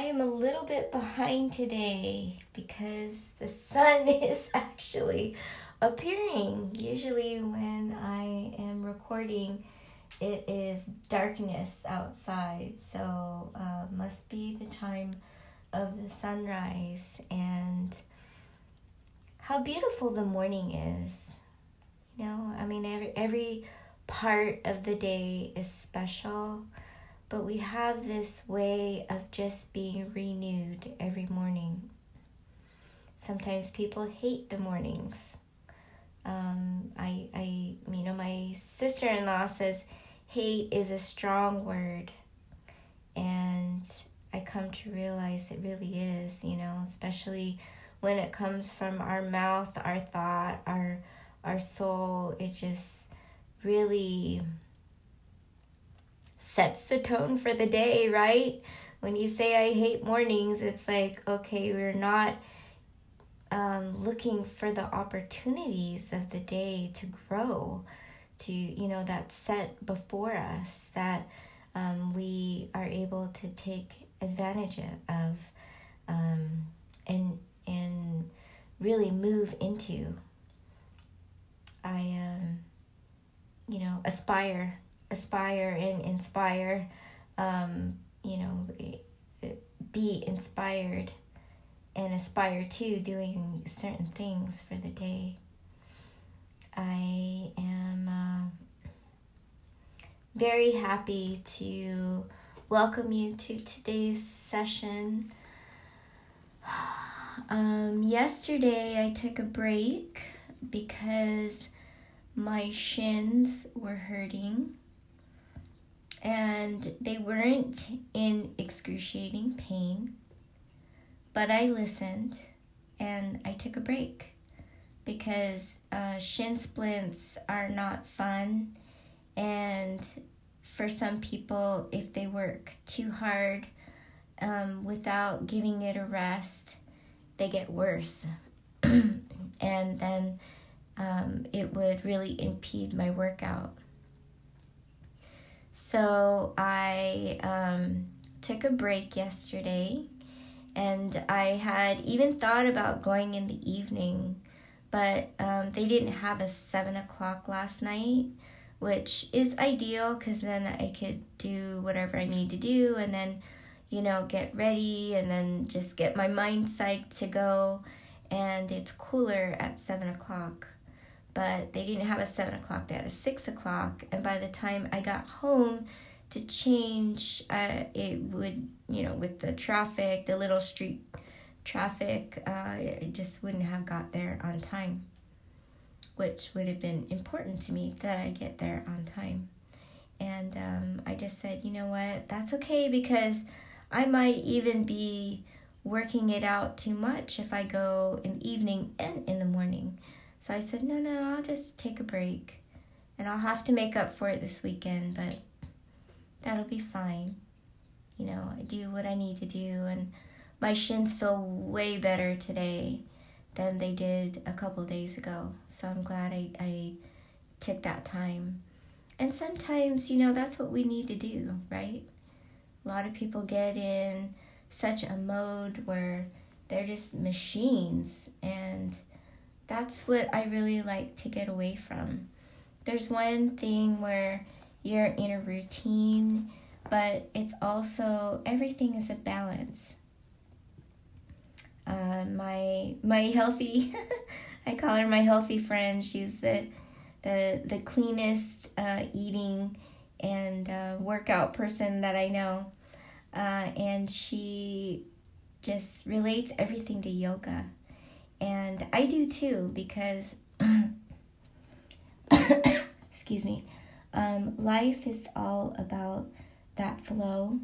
I am a little bit behind today because the sun is actually appearing. Usually, when I am recording, it is darkness outside, so uh, must be the time of the sunrise and how beautiful the morning is. You know, I mean, every every part of the day is special, but we have this way of just being renewed every morning. Sometimes people hate the mornings. Um, I, I, you know, my sister in law says hate is a strong word. And I come to realize it really is, you know, especially when it comes from our mouth, our thought, our our soul, it just really sets the tone for the day, right? When you say I hate mornings, it's like, okay, we're not um, looking for the opportunities of the day to grow, to, you know, that set before us that um, we are able to take advantage of um, and, and really move into. I um, you know, aspire, aspire and inspire, um, you know, be inspired and aspire to doing certain things for the day. I am uh, very happy to welcome you to today's session. Um, yesterday I took a break because my shins were hurting and they weren't in excruciating pain, but I listened and I took a break because uh, shin splints are not fun, and for some people, if they work too hard um, without giving it a rest, they get worse, and then um, it would really impede my workout. So I um, took a break yesterday and I had even thought about going in the evening, but um, they didn't have a seven o'clock last night, which is ideal because then I could do whatever I need to do and then, you know, get ready and then just get my mind psyched to go. And it's cooler at seven o'clock but they didn't have a seven o'clock, they had a six o'clock. And by the time I got home to change, uh, it would, you know, with the traffic, the little street traffic, uh, I just wouldn't have got there on time, which would have been important to me that I get there on time. And um, I just said, you know what, that's okay because I might even be working it out too much if I go in the evening and in the morning. So I said, no, no, I'll just take a break. And I'll have to make up for it this weekend, but that'll be fine. You know, I do what I need to do, and my shins feel way better today than they did a couple days ago. So I'm glad I, I took that time. And sometimes, you know, that's what we need to do, right? A lot of people get in such a mode where they're just machines and that's what I really like to get away from. There's one thing where you're in a routine, but it's also everything is a balance. Uh, my my healthy, I call her my healthy friend. She's the the the cleanest uh, eating and uh, workout person that I know, uh, and she just relates everything to yoga and I do too because, excuse me, um, life is all about that flow,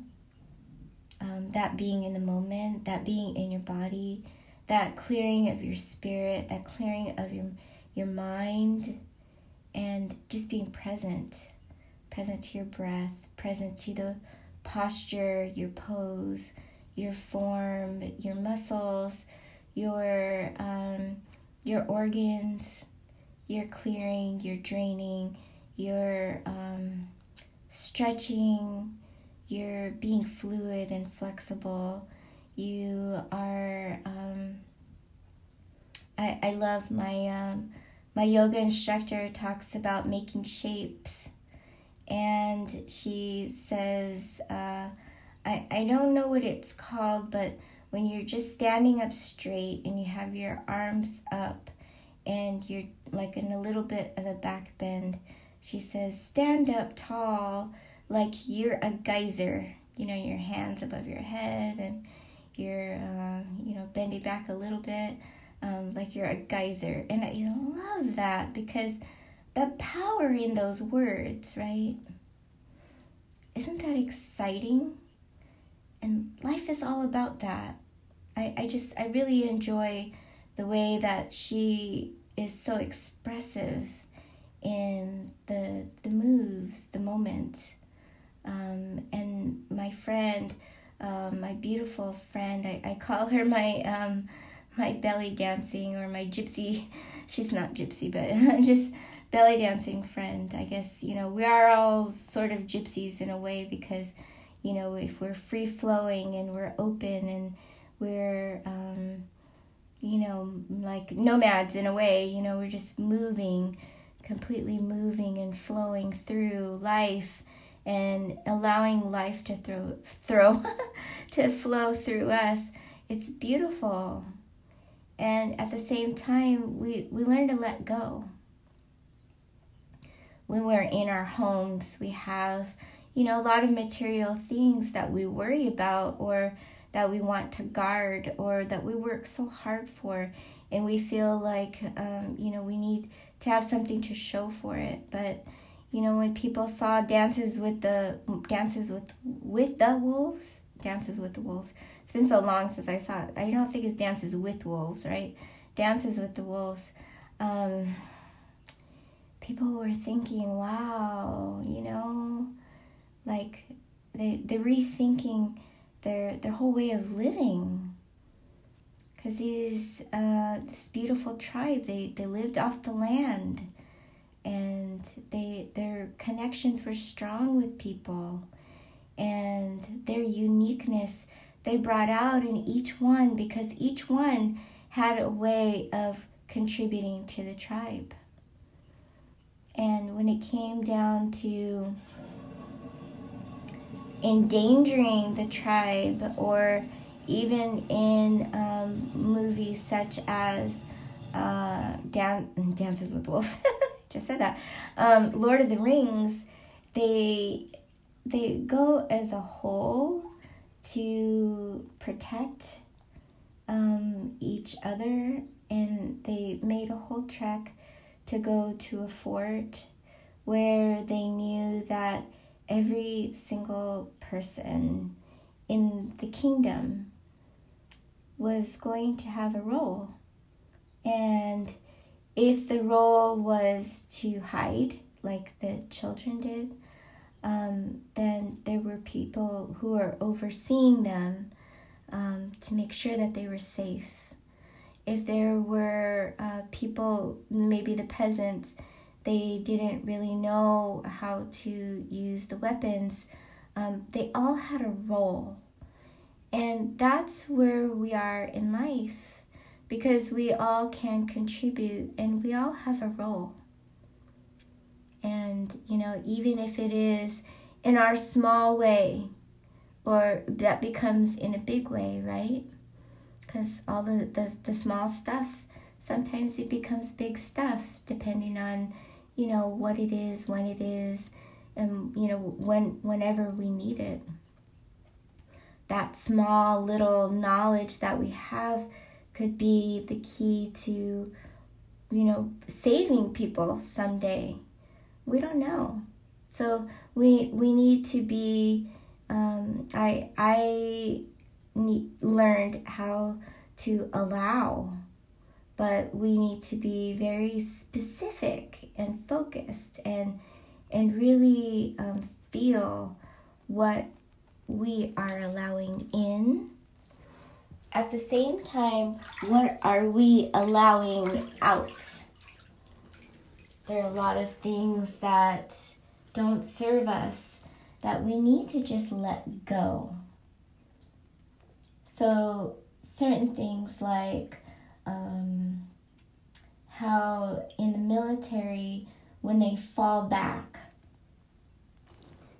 um, that being in the moment, that being in your body, that clearing of your spirit, that clearing of your your mind, and just being present, present to your breath, present to the posture, your pose, your form, your muscles your um, your organs, your clearing, your draining, your um, stretching, you're being fluid and flexible. You are. Um, I I love my um, my yoga instructor talks about making shapes, and she says, uh, I I don't know what it's called, but when you're just standing up straight and you have your arms up, and you're like in a little bit of a back bend, she says, stand up tall like you're a geyser. You know, your hands above your head and you're, uh, you know, bending back a little bit um, like you're a geyser. And I love that because the power in those words, right? Isn't that exciting? And life is all about that. I, I just, I really enjoy the way that she is so expressive in the the moves, the moment. Um, and my friend, um, my beautiful friend, I, I call her my um, my belly dancing or my gypsy. She's not gypsy, but just belly dancing friend. I guess you know we are all sort of gypsies in a way because you know if we're free flowing and we're open and we're um, you know like nomads in a way. You know we're just moving, completely moving and flowing through life and allowing life to throw throw to flow through us. It's beautiful and at the same time we, we learn to let go when we're in our homes we have you know a lot of material things that we worry about or that we want to guard or that we work so hard for and we feel like um, you know we need to have something to show for it but you know when people saw dances with the dances with with the wolves dances with the wolves it's been so long since I saw it. I don't think it's Dances with Wolves, right? Dances with the Wolves. Um, people were thinking, wow, you know, like they they're rethinking their their whole way of living. Cause these uh, this beautiful tribe, they they lived off the land, and they their connections were strong with people, and their uniqueness they brought out in each one because each one had a way of contributing to the tribe. And when it came down to endangering the tribe, or even in um, movies such as uh, Dan- Dances with Wolves, just said that, um, Lord of the Rings, they they go as a whole to protect um, each other, and they made a whole trek to go to a fort where they knew that every single person in the kingdom was going to have a role. And if the role was to hide, like the children did, um, then there were people who were overseeing them um, to make sure that they were safe. If there were uh, people, maybe the peasants, they didn't really know how to use the weapons, um, they all had a role. And that's where we are in life because we all can contribute and we all have a role. And, you know, even if it is in our small way, or that becomes in a big way, right? Because all the, the, the small stuff, sometimes it becomes big stuff depending on, you know, what it is, when it is, and, you know, when whenever we need it. That small little knowledge that we have could be the key to, you know, saving people someday we don't know. So we we need to be. Um, I I need, learned how to allow, but we need to be very specific and focused and and really um, feel what we are allowing in. At the same time, what are we allowing out? there are a lot of things that don't serve us that we need to just let go. So, certain things like um, how in the military, when they fall back,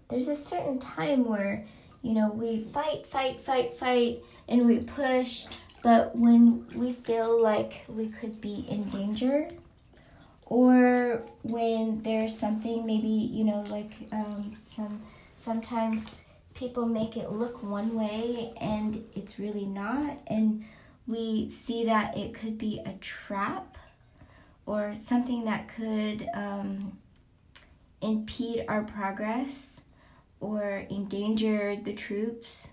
there's a certain time where, you know, we fight, fight, fight, fight, and we push, but when we feel like we could be in danger, or when there's something maybe you know like um, some sometimes people make it look one way and it's really not and we see that it could be a trap or something that could um, impede our progress or endanger the troops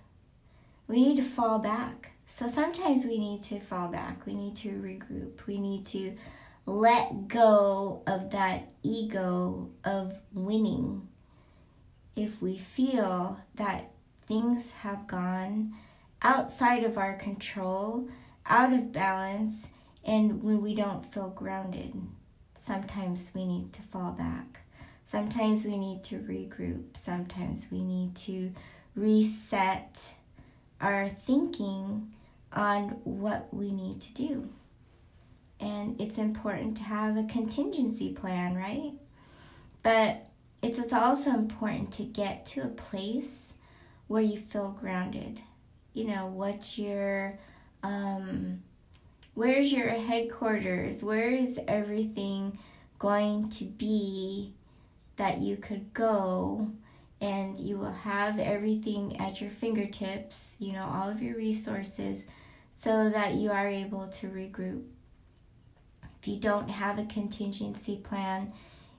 we need to fall back. So sometimes we need to fall back. We need to regroup. We need to let go of that ego of winning. If we feel that things have gone outside of our control, out of balance, and when we don't feel grounded, sometimes we need to fall back. Sometimes we need to regroup. Sometimes we need to reset our thinking on what we need to do and it's important to have a contingency plan, right? But it's also important to get to a place where you feel grounded. You know, what's your um where's your headquarters? Where is everything going to be that you could go and you will have everything at your fingertips, you know, all of your resources so that you are able to regroup if you don't have a contingency plan,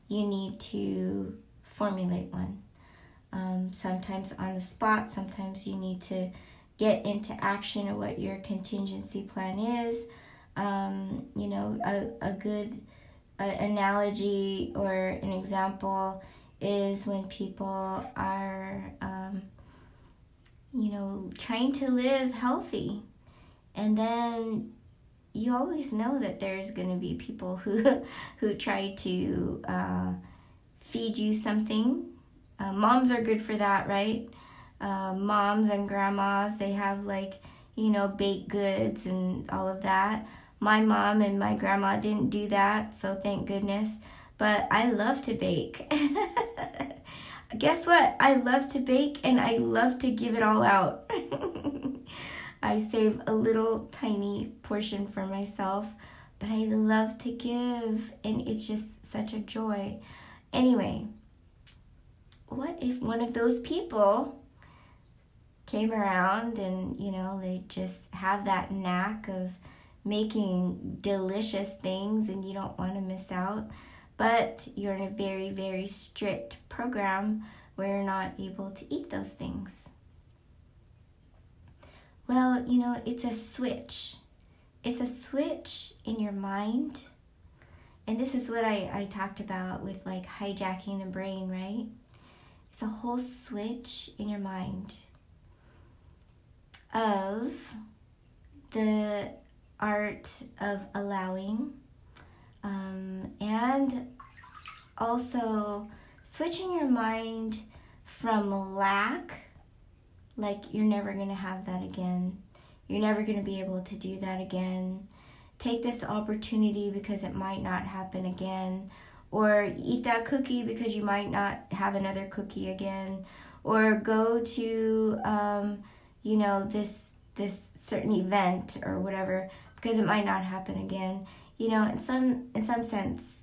you need to formulate one. Um, sometimes on the spot, sometimes you need to get into action of what your contingency plan is. Um, you know, a, a good uh, analogy or an example is when people are, um, you know, trying to live healthy and then you always know that there's going to be people who who try to uh, feed you something. Uh, moms are good for that, right? Uh, moms and grandmas they have like you know baked goods and all of that. My mom and my grandma didn't do that, so thank goodness. But I love to bake. Guess what? I love to bake and I love to give it all out. I save a little tiny portion for myself, but I love to give, and it's just such a joy. Anyway, what if one of those people came around and, you know, they just have that knack of making delicious things and you don't want to miss out, but you're in a very, very strict program where you're not able to eat those things? Well, you know, it's a switch. It's a switch in your mind. And this is what I, I talked about with like hijacking the brain, right? It's a whole switch in your mind of the art of allowing um, and also switching your mind from lack like you're never going to have that again. You're never going to be able to do that again. Take this opportunity because it might not happen again. Or eat that cookie because you might not have another cookie again. Or go to, um, you know, this this certain event or whatever because it might not happen again. You know, in some in some sense,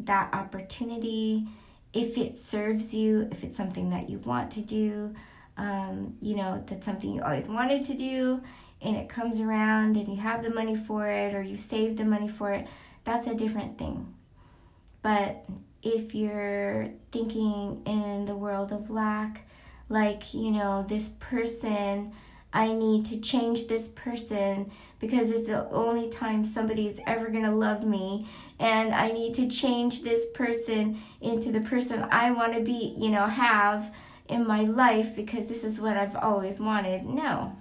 that opportunity, if it serves you, if it's something that you want to do, um, you know, that's something you always wanted to do and it comes around and you have the money for it or you save the money for it, that's a different thing. But if you're thinking in the world of lack, like, you know, this person, I need to change this person because it's the only time somebody's ever going to love me. And I need to change this person into the person I want to be, you know, have in my life because this is what I've always wanted. No.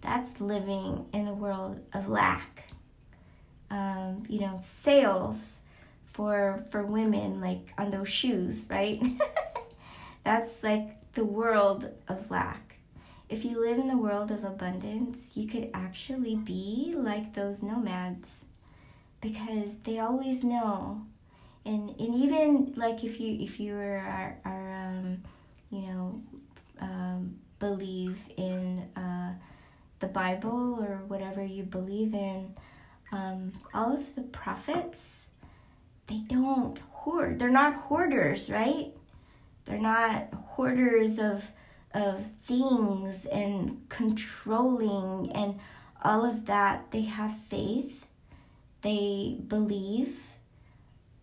That's living in the world of lack. Um, you know, sales for for women like on those shoes, right? That's like the world of lack. If you live in the world of abundance, you could actually be like those nomads because they always know. And, and even like if you if you are, are um, you know um, believe in uh, the Bible or whatever you believe in, um, all of the prophets, they don't hoard. They're not hoarders, right? They're not hoarders of of things and controlling and all of that. They have faith. They believe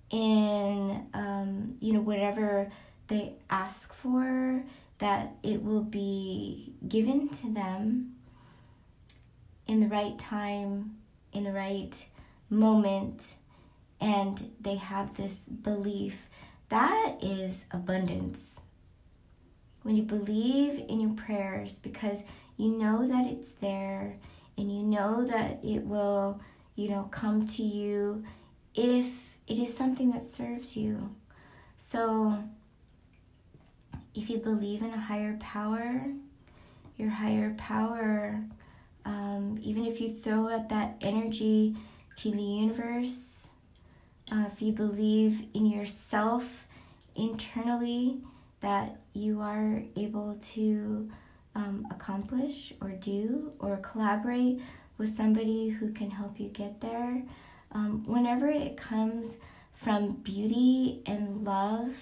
in um, you know whatever they ask for that it will be given to them in the right time, in the right moment, and they have this belief. That is abundance. When you believe in your prayers because you know that it's there and you know that it will, you know, come to you if it is something that serves you. So, if you believe in a higher power, your higher power, um, even if you throw out that energy to the universe, uh, if you believe in yourself internally that you are able to um, accomplish or do or collaborate with somebody who can help you get there, um, whenever it comes from beauty and love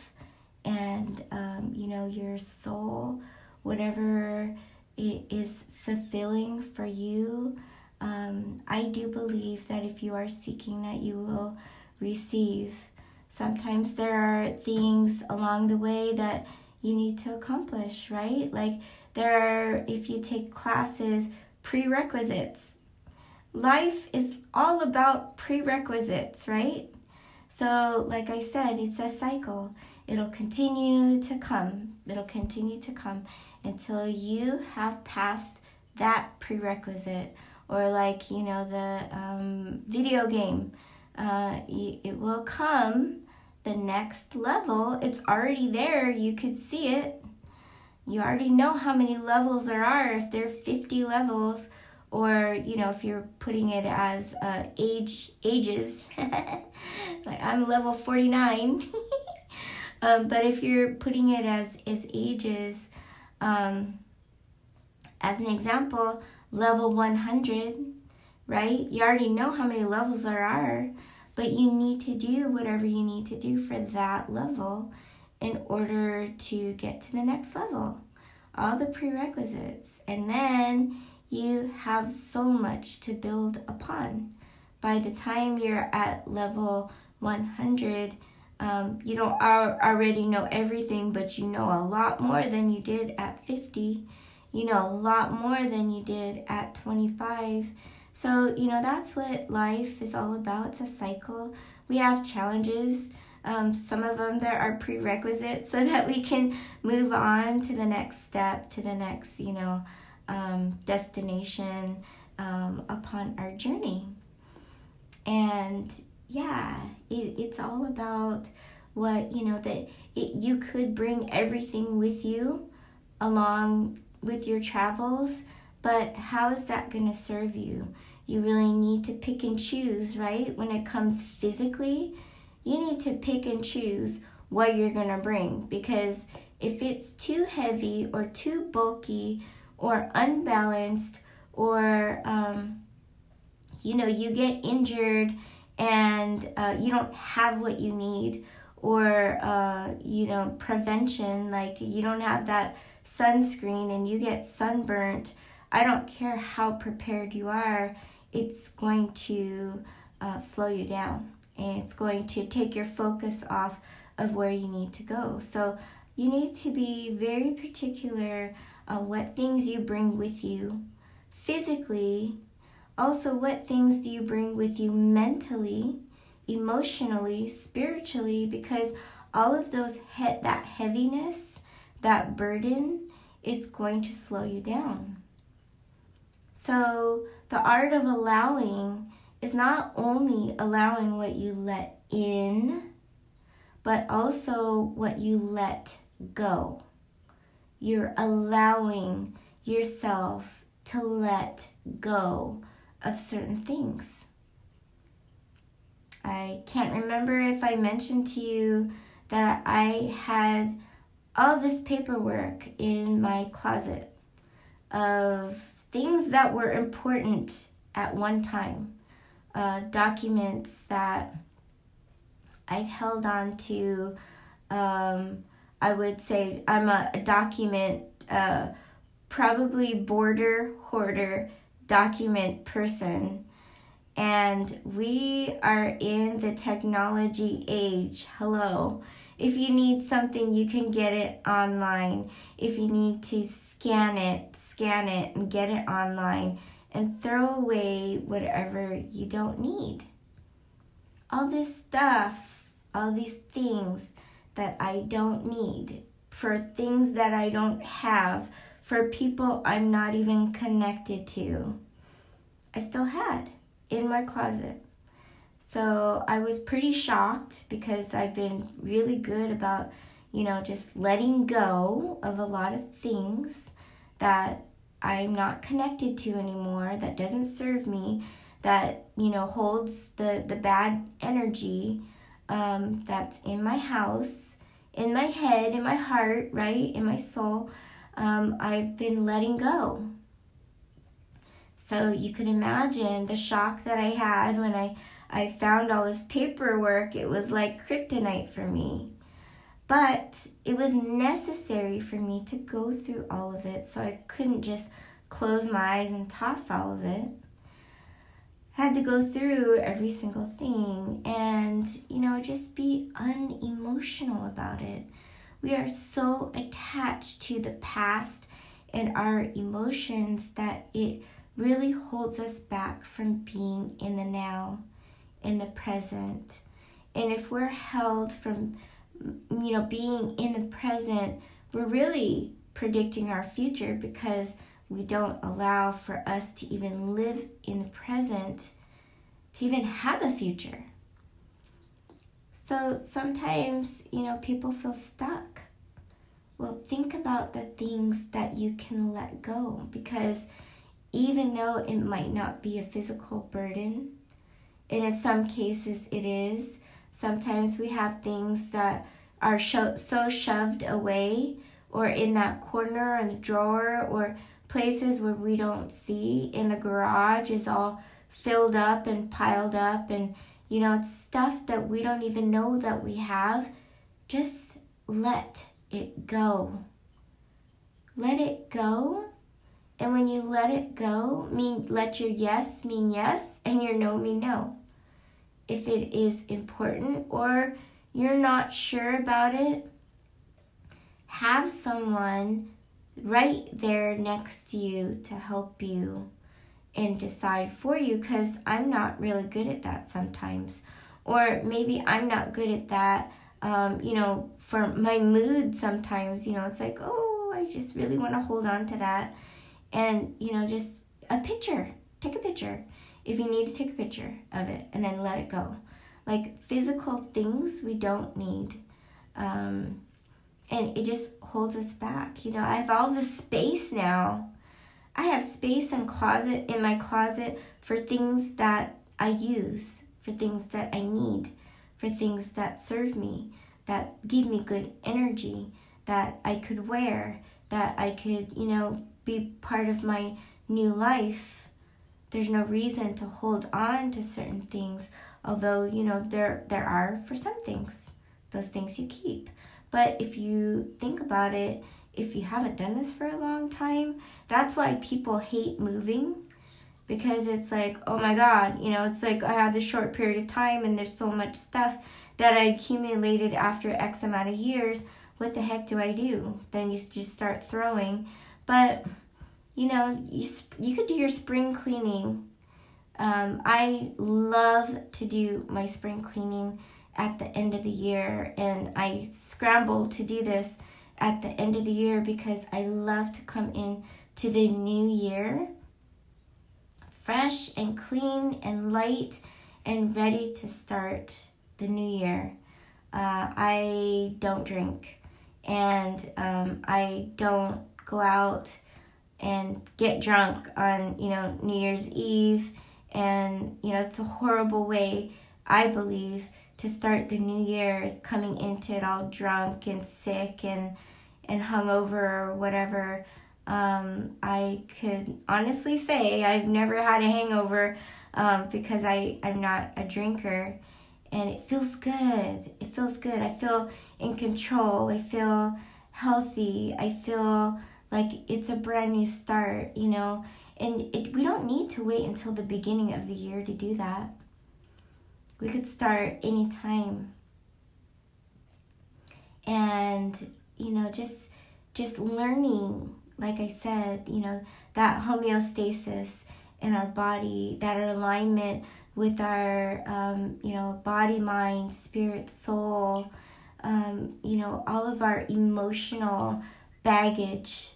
and um, you know your soul whatever it is fulfilling for you um, i do believe that if you are seeking that you will receive sometimes there are things along the way that you need to accomplish right? Like there are if you take classes prerequisites. Life is all about prerequisites right? So like i said it's a cycle. It'll continue to come. It'll continue to come until you have passed that prerequisite. Or, like, you know, the um, video game, uh, it will come the next level. It's already there. You could see it. You already know how many levels there are. If there are 50 levels, or you know if you're putting it as uh, age ages like i'm level 49 Um, but if you're putting it as, as ages, um, as an example, level 100, right? You already know how many levels there are, but you need to do whatever you need to do for that level in order to get to the next level. All the prerequisites. And then you have so much to build upon. By the time you're at level 100, um, you don't already know everything, but you know a lot more than you did at 50. You know a lot more than you did at 25. So, you know, that's what life is all about. It's a cycle. We have challenges. Um, some of them there are prerequisites so that we can move on to the next step, to the next, you know, um, destination um, upon our journey. And yeah, it, it's all about what, you know, that it, you could bring everything with you along with your travels, but how is that going to serve you? You really need to pick and choose, right? When it comes physically, you need to pick and choose what you're going to bring because if it's too heavy or too bulky or unbalanced or um, you know you get injured and uh, you don't have what you need or uh, you know prevention like you don't have that sunscreen and you get sunburnt i don't care how prepared you are it's going to uh, slow you down and it's going to take your focus off of where you need to go so you need to be very particular on what things you bring with you physically also, what things do you bring with you mentally, emotionally, spiritually? Because all of those he- that heaviness, that burden, it's going to slow you down. So, the art of allowing is not only allowing what you let in, but also what you let go. You're allowing yourself to let go of certain things. I can't remember if I mentioned to you that I had all this paperwork in my closet of things that were important at one time, uh, documents that I've held on to. Um, I would say I'm a, a document, uh, probably border hoarder document person. And we are in the technology age. Hello. If you need something, you can get it online. If you need to scan it, scan it and get it online and throw away whatever you don't need. All this stuff, all these things that I don't need, for things that I don't have, for people I'm not even connected to, I still had in my closet. So I was pretty shocked because I've been really good about, you know, just letting go of a lot of things that I'm not connected to anymore, that doesn't serve me, that, you know, holds the, the bad energy um, that's in my house, in my head, in my heart, right, in my soul. Um, I've been letting go. So you can imagine the shock that I had when I I found all this paperwork. It was like kryptonite for me. But it was necessary for me to go through all of it, so I couldn't just close my eyes and toss all of it. I had to go through every single thing and, you know, just be unemotional about it. We are so attached to the past and our emotions that it really holds us back from being in the now in the present. And if we're held from, you know, being in the present, we're really predicting our future because we don't allow for us to even live in the present, to even have a future. So sometimes, you know, people feel stuck. Well, think about the things that you can let go because even though it might not be a physical burden, and in some cases it is. Sometimes we have things that are sho- so shoved away or in that corner in the drawer or places where we don't see. In the garage is all filled up and piled up and you know it's stuff that we don't even know that we have. Just let it go. Let it go. And when you let it go, mean let your yes mean yes and your no mean no. If it is important or you're not sure about it, have someone right there next to you to help you and decide for you because I'm not really good at that sometimes. Or maybe I'm not good at that. Um, you know, for my mood sometimes, you know, it's like, oh, I just really want to hold on to that and you know just a picture take a picture if you need to take a picture of it and then let it go. Like physical things we don't need. Um, and it just holds us back you know? I have all this space now. I have space and closet in my closet for things that i use for things that i need for things that serve me that give me good energy that i could wear that i could you know be part of my new life, there's no reason to hold on to certain things. Although, you know, there there are for some things, those things you keep. But if you think about it, if you haven't done this for a long time, that's why people hate moving because it's like, oh my god, you know, it's like I have this short period of time and there's so much stuff that I accumulated after X amount of years. What the heck do I do? Then you just start throwing. But you know, you you could do your spring cleaning. Um, I love to do my spring cleaning at the end of the year, and I scramble to do this at the end of the year because I love to come in to the new year fresh and clean and light and ready to start the new year. Uh, I don't drink and um, I don't go out and get drunk on you know New Year's Eve, and you know it's a horrible way I believe to start the new year is coming into it all drunk and sick and and hungover or whatever. Um, I could honestly say I've never had a hangover um, because I I'm not a drinker, and it feels good. It feels good. I feel in control. I feel healthy. I feel like it's a brand new start, you know. And it, we don't need to wait until the beginning of the year to do that. We could start anytime. And, you know, just just learning, like I said, you know, that homeostasis in our body, that alignment with our, um, you know, body, mind, spirit, soul, um, you know, all of our emotional baggage,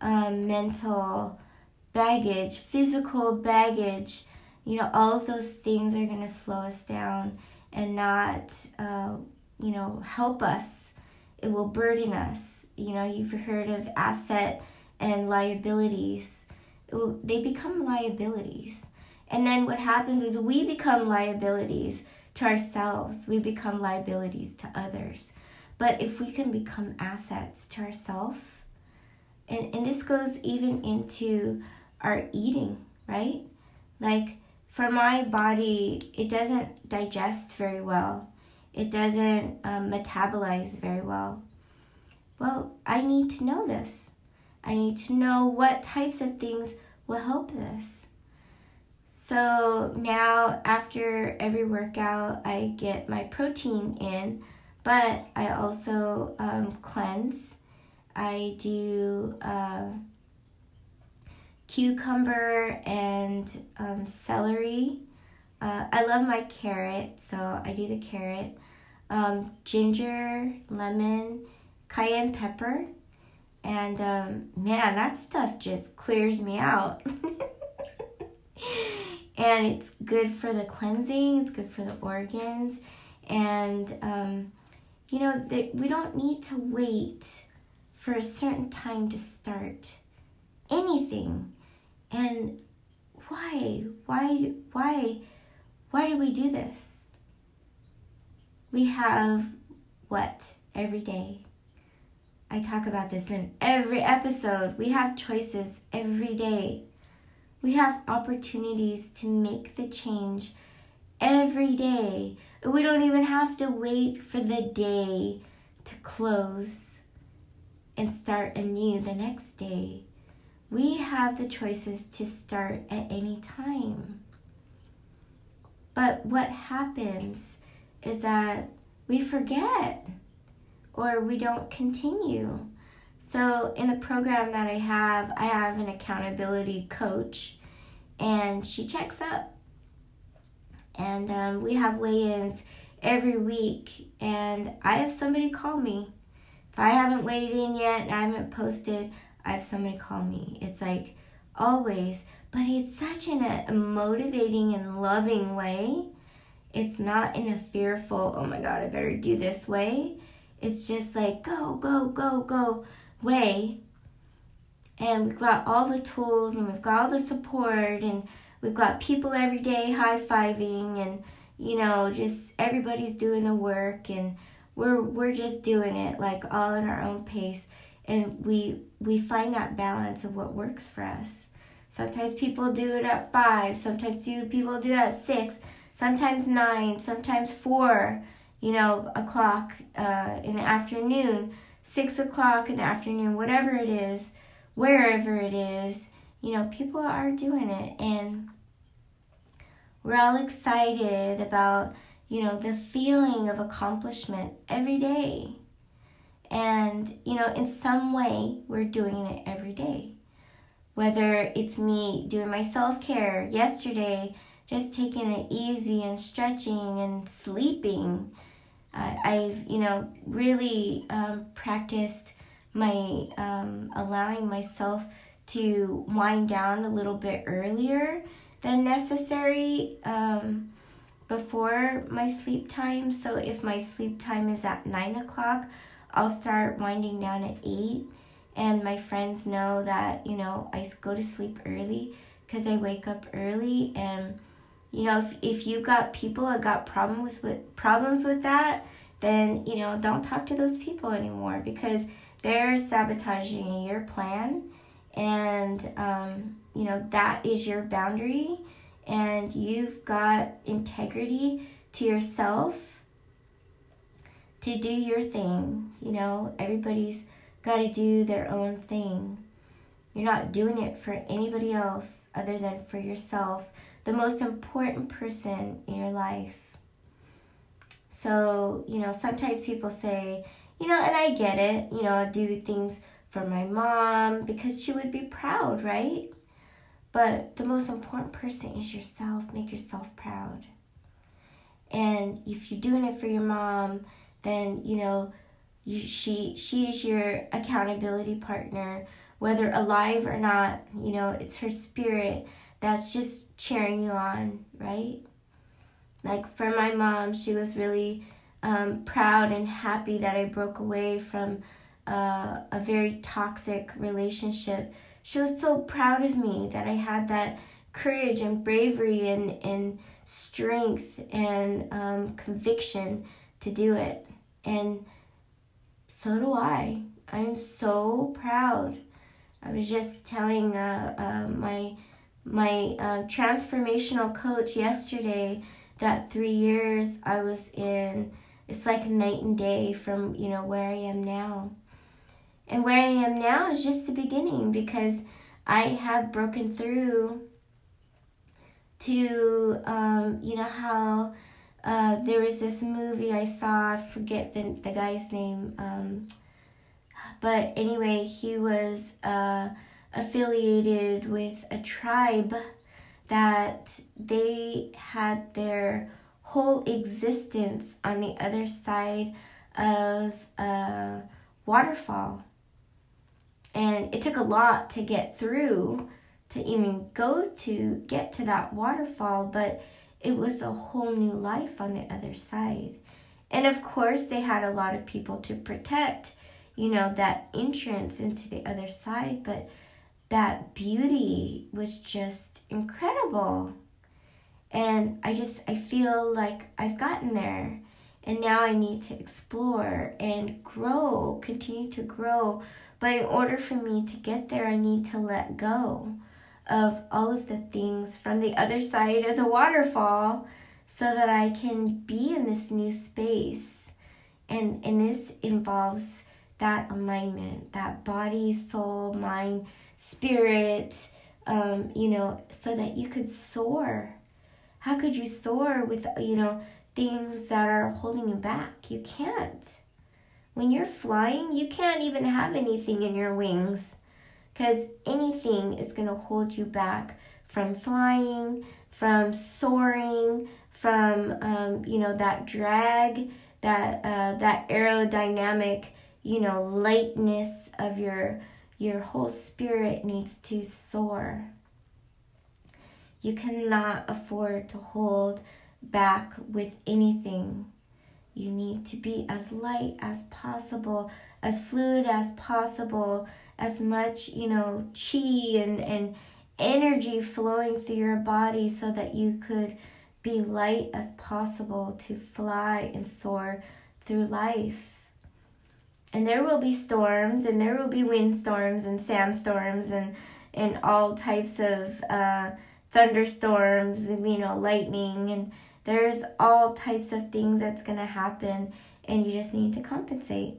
um, mental baggage, physical baggage, you know, all of those things are going to slow us down and not, uh, you know, help us. It will burden us. You know, you've heard of asset and liabilities. Will, they become liabilities. And then what happens is we become liabilities to ourselves, we become liabilities to others. But if we can become assets to ourselves, and, and this goes even into our eating, right? Like for my body, it doesn't digest very well, it doesn't um, metabolize very well. Well, I need to know this. I need to know what types of things will help this. So now, after every workout, I get my protein in, but I also um, cleanse. I do uh, cucumber and um, celery. Uh, I love my carrot, so I do the carrot. Um, ginger, lemon, cayenne pepper, and um, man, that stuff just clears me out. and it's good for the cleansing, it's good for the organs, and um, you know, that we don't need to wait for a certain time to start anything. And why? Why why why do we do this? We have what every day? I talk about this in every episode. We have choices every day. We have opportunities to make the change every day. We don't even have to wait for the day to close and start anew the next day. We have the choices to start at any time. But what happens is that we forget or we don't continue. So, in the program that I have, I have an accountability coach, and she checks up. And um, we have weigh ins every week, and I have somebody call me. If I haven't weighed in yet and I haven't posted, I have somebody call me. It's like always, but it's such in a, a motivating and loving way. It's not in a fearful, oh my God, I better do this way. It's just like, go, go, go, go way. And we've got all the tools and we've got all the support and we've got people every day high fiving and you know, just everybody's doing the work and we're we're just doing it like all in our own pace and we we find that balance of what works for us. Sometimes people do it at five, sometimes people do it at six, sometimes nine, sometimes four, you know, o'clock uh, in the afternoon six o'clock in the afternoon, whatever it is, wherever it is, you know, people are doing it. And we're all excited about, you know, the feeling of accomplishment every day. And, you know, in some way, we're doing it every day. Whether it's me doing my self care yesterday, just taking it easy and stretching and sleeping uh, I've, you know, really um, practiced my um, allowing myself to wind down a little bit earlier than necessary um, before my sleep time. So if my sleep time is at nine o'clock, I'll start winding down at 8 and my friends know that, you know, I go to sleep early cuz I wake up early. And you know, if if you got people that got problems with problems with that, then, you know, don't talk to those people anymore because they're sabotaging your plan. And um, you know, that is your boundary and you've got integrity to yourself to do your thing. You know, everybody's got to do their own thing. You're not doing it for anybody else other than for yourself, the most important person in your life. So, you know, sometimes people say, you know, and I get it, you know, I do things for my mom because she would be proud, right? But the most important person is yourself. Make yourself proud. And if you're doing it for your mom, then you know you, she she is your accountability partner, whether alive or not. You know, it's her spirit that's just cheering you on, right? Like for my mom, she was really um, proud and happy that I broke away from uh, a very toxic relationship she was so proud of me that I had that courage and bravery and, and strength and um, conviction to do it. And so do I. I am so proud. I was just telling uh, uh, my my uh, transformational coach yesterday that three years I was in, it's like night and day from you know where I am now. And where I am now is just the beginning because I have broken through to, um, you know, how uh, there was this movie I saw, I forget the, the guy's name. Um, but anyway, he was uh, affiliated with a tribe that they had their whole existence on the other side of a waterfall and it took a lot to get through to even go to get to that waterfall, but it was a whole new life on the other side. And of course, they had a lot of people to protect, you know, that entrance into the other side, but that beauty was just incredible. And I just, I feel like I've gotten there. And now I need to explore and grow, continue to grow but in order for me to get there, I need to let go of all of the things from the other side of the waterfall so that I can be in this new space. And, and this involves that alignment, that body, soul, mind, spirit, um, you know, so that you could soar. How could you soar with, you know, things that are holding you back? You can't. When you're flying, you can't even have anything in your wings because anything is going to hold you back from flying, from soaring, from um, you know that drag, that uh, that aerodynamic, you know, lightness of your your whole spirit needs to soar. You cannot afford to hold back with anything. You need to be as light as possible, as fluid as possible, as much, you know, chi and, and energy flowing through your body so that you could be light as possible to fly and soar through life. And there will be storms, and there will be windstorms and sandstorms and and all types of uh, thunderstorms and you know lightning and there's all types of things that's going to happen, and you just need to compensate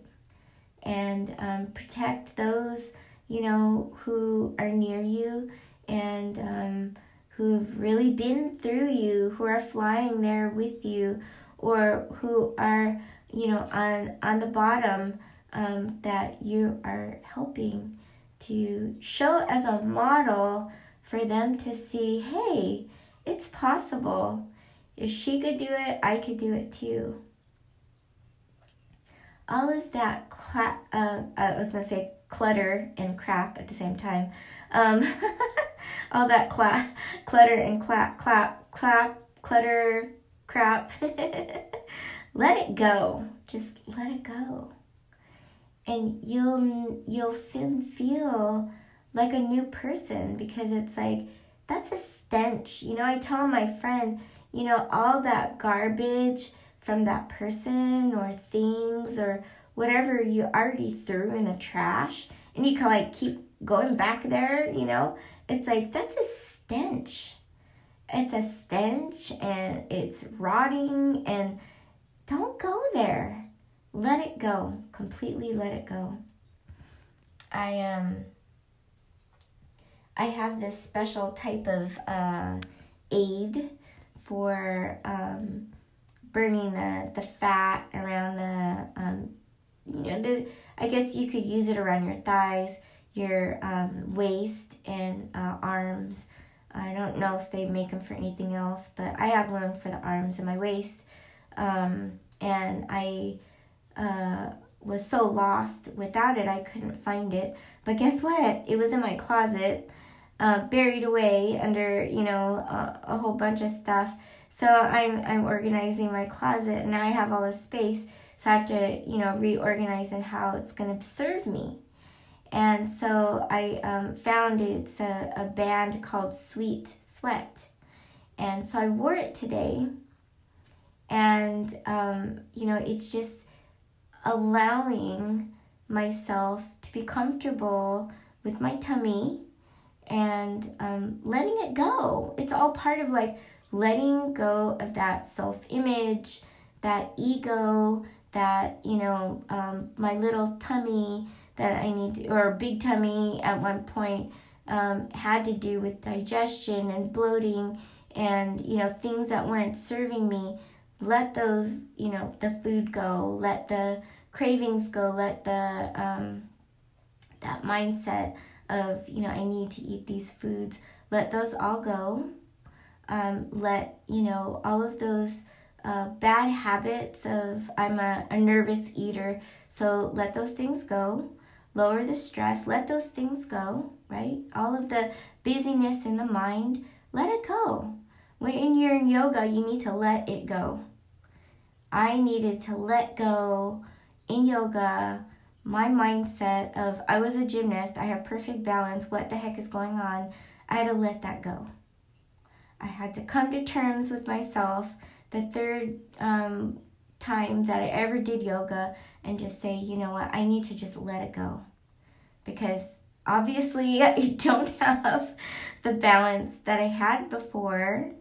and um, protect those, you know, who are near you and um, who've really been through you, who are flying there with you, or who are, you know, on, on the bottom um, that you are helping to show as a model for them to see hey, it's possible. If she could do it, I could do it too. All of that, cla- uh, I was going to say clutter and crap at the same time. Um, all that cla- clutter and clap, clap, clap, clutter, crap. let it go. Just let it go. and you'll you'll soon feel like a new person because it's like that's a stench. You know, I tell my friend, you know, all that garbage from that person or things or whatever you already threw in the trash and you can like keep going back there, you know, it's like that's a stench. It's a stench and it's rotting and don't go there. Let it go. Completely let it go. I um I have this special type of uh, aid for um, burning the, the fat around the um, you know the I guess you could use it around your thighs, your um, waist, and uh, arms. I don't know if they make them for anything else, but I have one for the arms and my waist. Um, and I uh, was so lost without it, I couldn't find it. But guess what? It was in my closet, uh, buried away under you know a, a whole bunch of stuff. So I'm I'm organizing my closet, and now I have all this space. So I have to you know reorganize and how it's gonna serve me. And so I um, found it's a, a band called Sweet Sweat. And so I wore it today. And, um, you know, it's just allowing myself to be comfortable with my tummy and um, letting it go. It's all part of like letting go of that self image, that ego, that, you know, um, my little tummy that I need, to, or big tummy at one point um, had to do with digestion and bloating and, you know, things that weren't serving me. Let those, you know, the food go, let the cravings go, let the, um, that mindset of, you know, I need to eat these foods, let those all go. Um, let, you know, all of those uh, bad habits of I'm a, a nervous eater, so let those things go lower the stress, let those things go, right? All of the busyness in the mind, let it go. When you're in yoga, you need to let it go. I needed to let go in yoga my mindset of I was a gymnast, I have perfect balance, what the heck is going on? I had to let that go. I had to come to terms with myself the third um, time that I ever did yoga and just say, you know what, I need to just let it go. Because obviously I don't have the balance that I had before.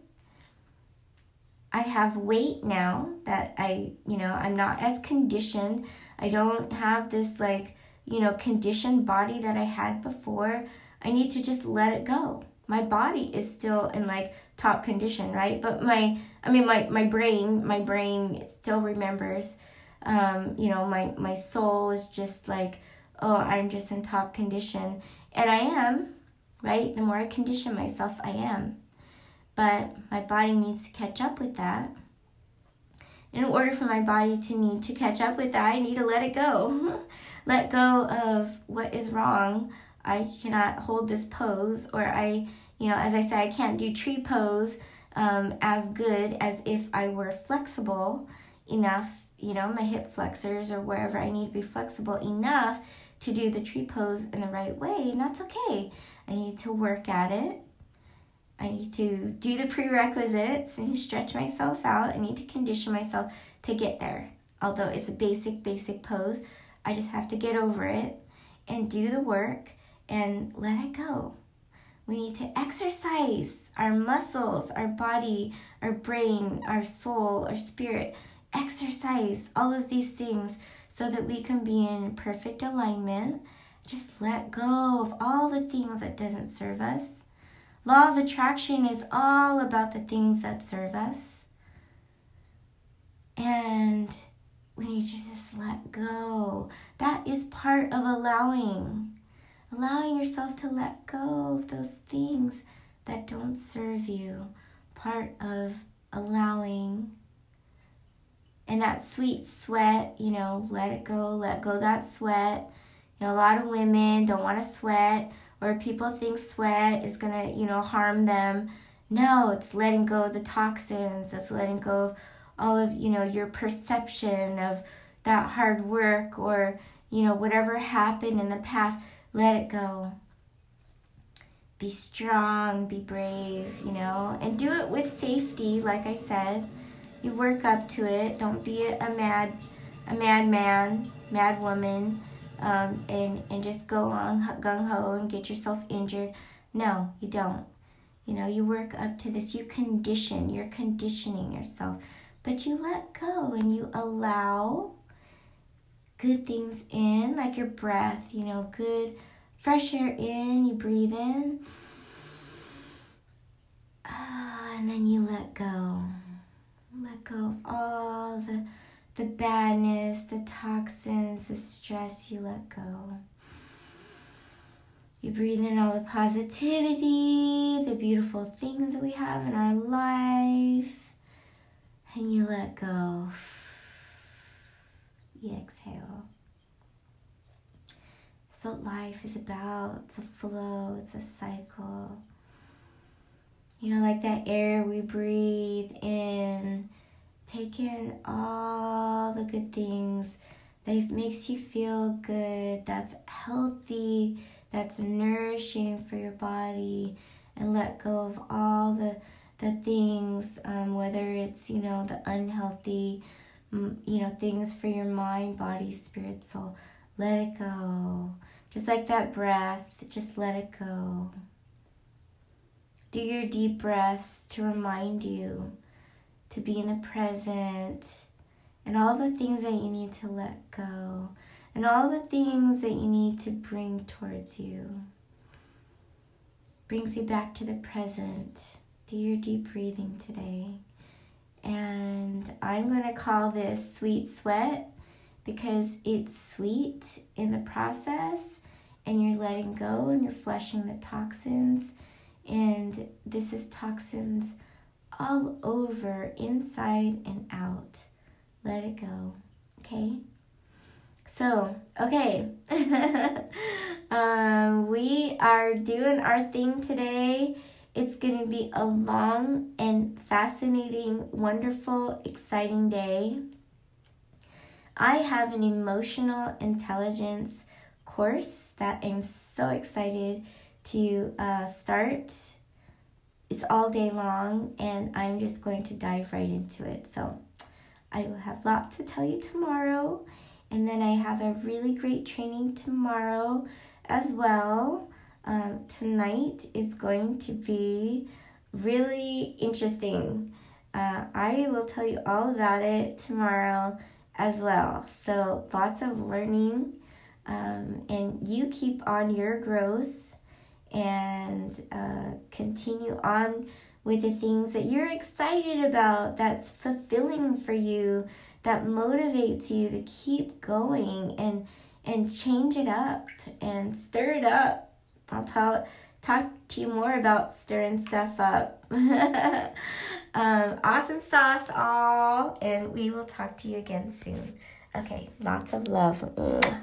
I have weight now that I, you know, I'm not as conditioned. I don't have this like, you know, conditioned body that I had before. I need to just let it go. My body is still in like top condition, right? But my I mean my my brain, my brain still remembers um, you know, my my soul is just like, oh, I'm just in top condition. And I am, right? The more I condition myself, I am. But my body needs to catch up with that. In order for my body to need to catch up with that, I need to let it go. let go of what is wrong. I cannot hold this pose, or I, you know, as I said, I can't do tree pose um, as good as if I were flexible enough, you know, my hip flexors or wherever I need to be flexible enough to do the tree pose in the right way, and that's okay. I need to work at it. I need to do the prerequisites and stretch myself out. I need to condition myself to get there. Although it's a basic, basic pose, I just have to get over it and do the work and let it go. We need to exercise our muscles, our body, our brain, our soul, our spirit. Exercise all of these things so that we can be in perfect alignment. Just let go of all the things that doesn't serve us. Law of attraction is all about the things that serve us. And we need to just let go. That is part of allowing. Allowing yourself to let go of those things that don't serve you. Part of allowing and that sweet sweat, you know, let it go, let go that sweat. You know, a lot of women don't want to sweat, or people think sweat is gonna, you know, harm them. No, it's letting go of the toxins. It's letting go of all of, you know, your perception of that hard work or, you know, whatever happened in the past, let it go. Be strong, be brave, you know, and do it with safety, like I said. You work up to it. Don't be a, a mad, a madman, mad woman, um, and and just go on gung ho and get yourself injured. No, you don't. You know, you work up to this. You condition. You're conditioning yourself, but you let go and you allow good things in, like your breath, you know, good fresh air in, you breathe in. Uh, and then you let go. Let go of all the the badness, the toxins, the stress, you let go. You breathe in all the positivity, the beautiful things that we have in our life, and you let go. You exhale. So life is about. It's a flow, it's a cycle. You know, like that air we breathe in, take in all the good things that makes you feel good, that's healthy, that's nourishing for your body, and let go of all the the things, um, whether it's you know the unhealthy you know, things for your mind, body, spirit, soul. Let it go. Just like that breath, just let it go. Do your deep breaths to remind you to be in the present and all the things that you need to let go and all the things that you need to bring towards you. Brings you back to the present. Do your deep breathing today. And I'm going to call this Sweet Sweat because it's sweet in the process and you're letting go and you're flushing the toxins. And this is toxins all over, inside and out. Let it go, okay? So, okay. um, we are doing our thing today. It's going to be a long and fascinating, wonderful, exciting day. I have an emotional intelligence course that I'm so excited to uh, start. It's all day long, and I'm just going to dive right into it. So, I will have lots to tell you tomorrow, and then I have a really great training tomorrow as well. Um, tonight is going to be really interesting. Uh, I will tell you all about it tomorrow as well. So, lots of learning, um, and you keep on your growth and uh, continue on with the things that you're excited about, that's fulfilling for you, that motivates you to keep going and and change it up and stir it up I'll tell, talk to you more about stirring stuff up. um, awesome sauce, all, and we will talk to you again soon. Okay, lots of love. Ugh.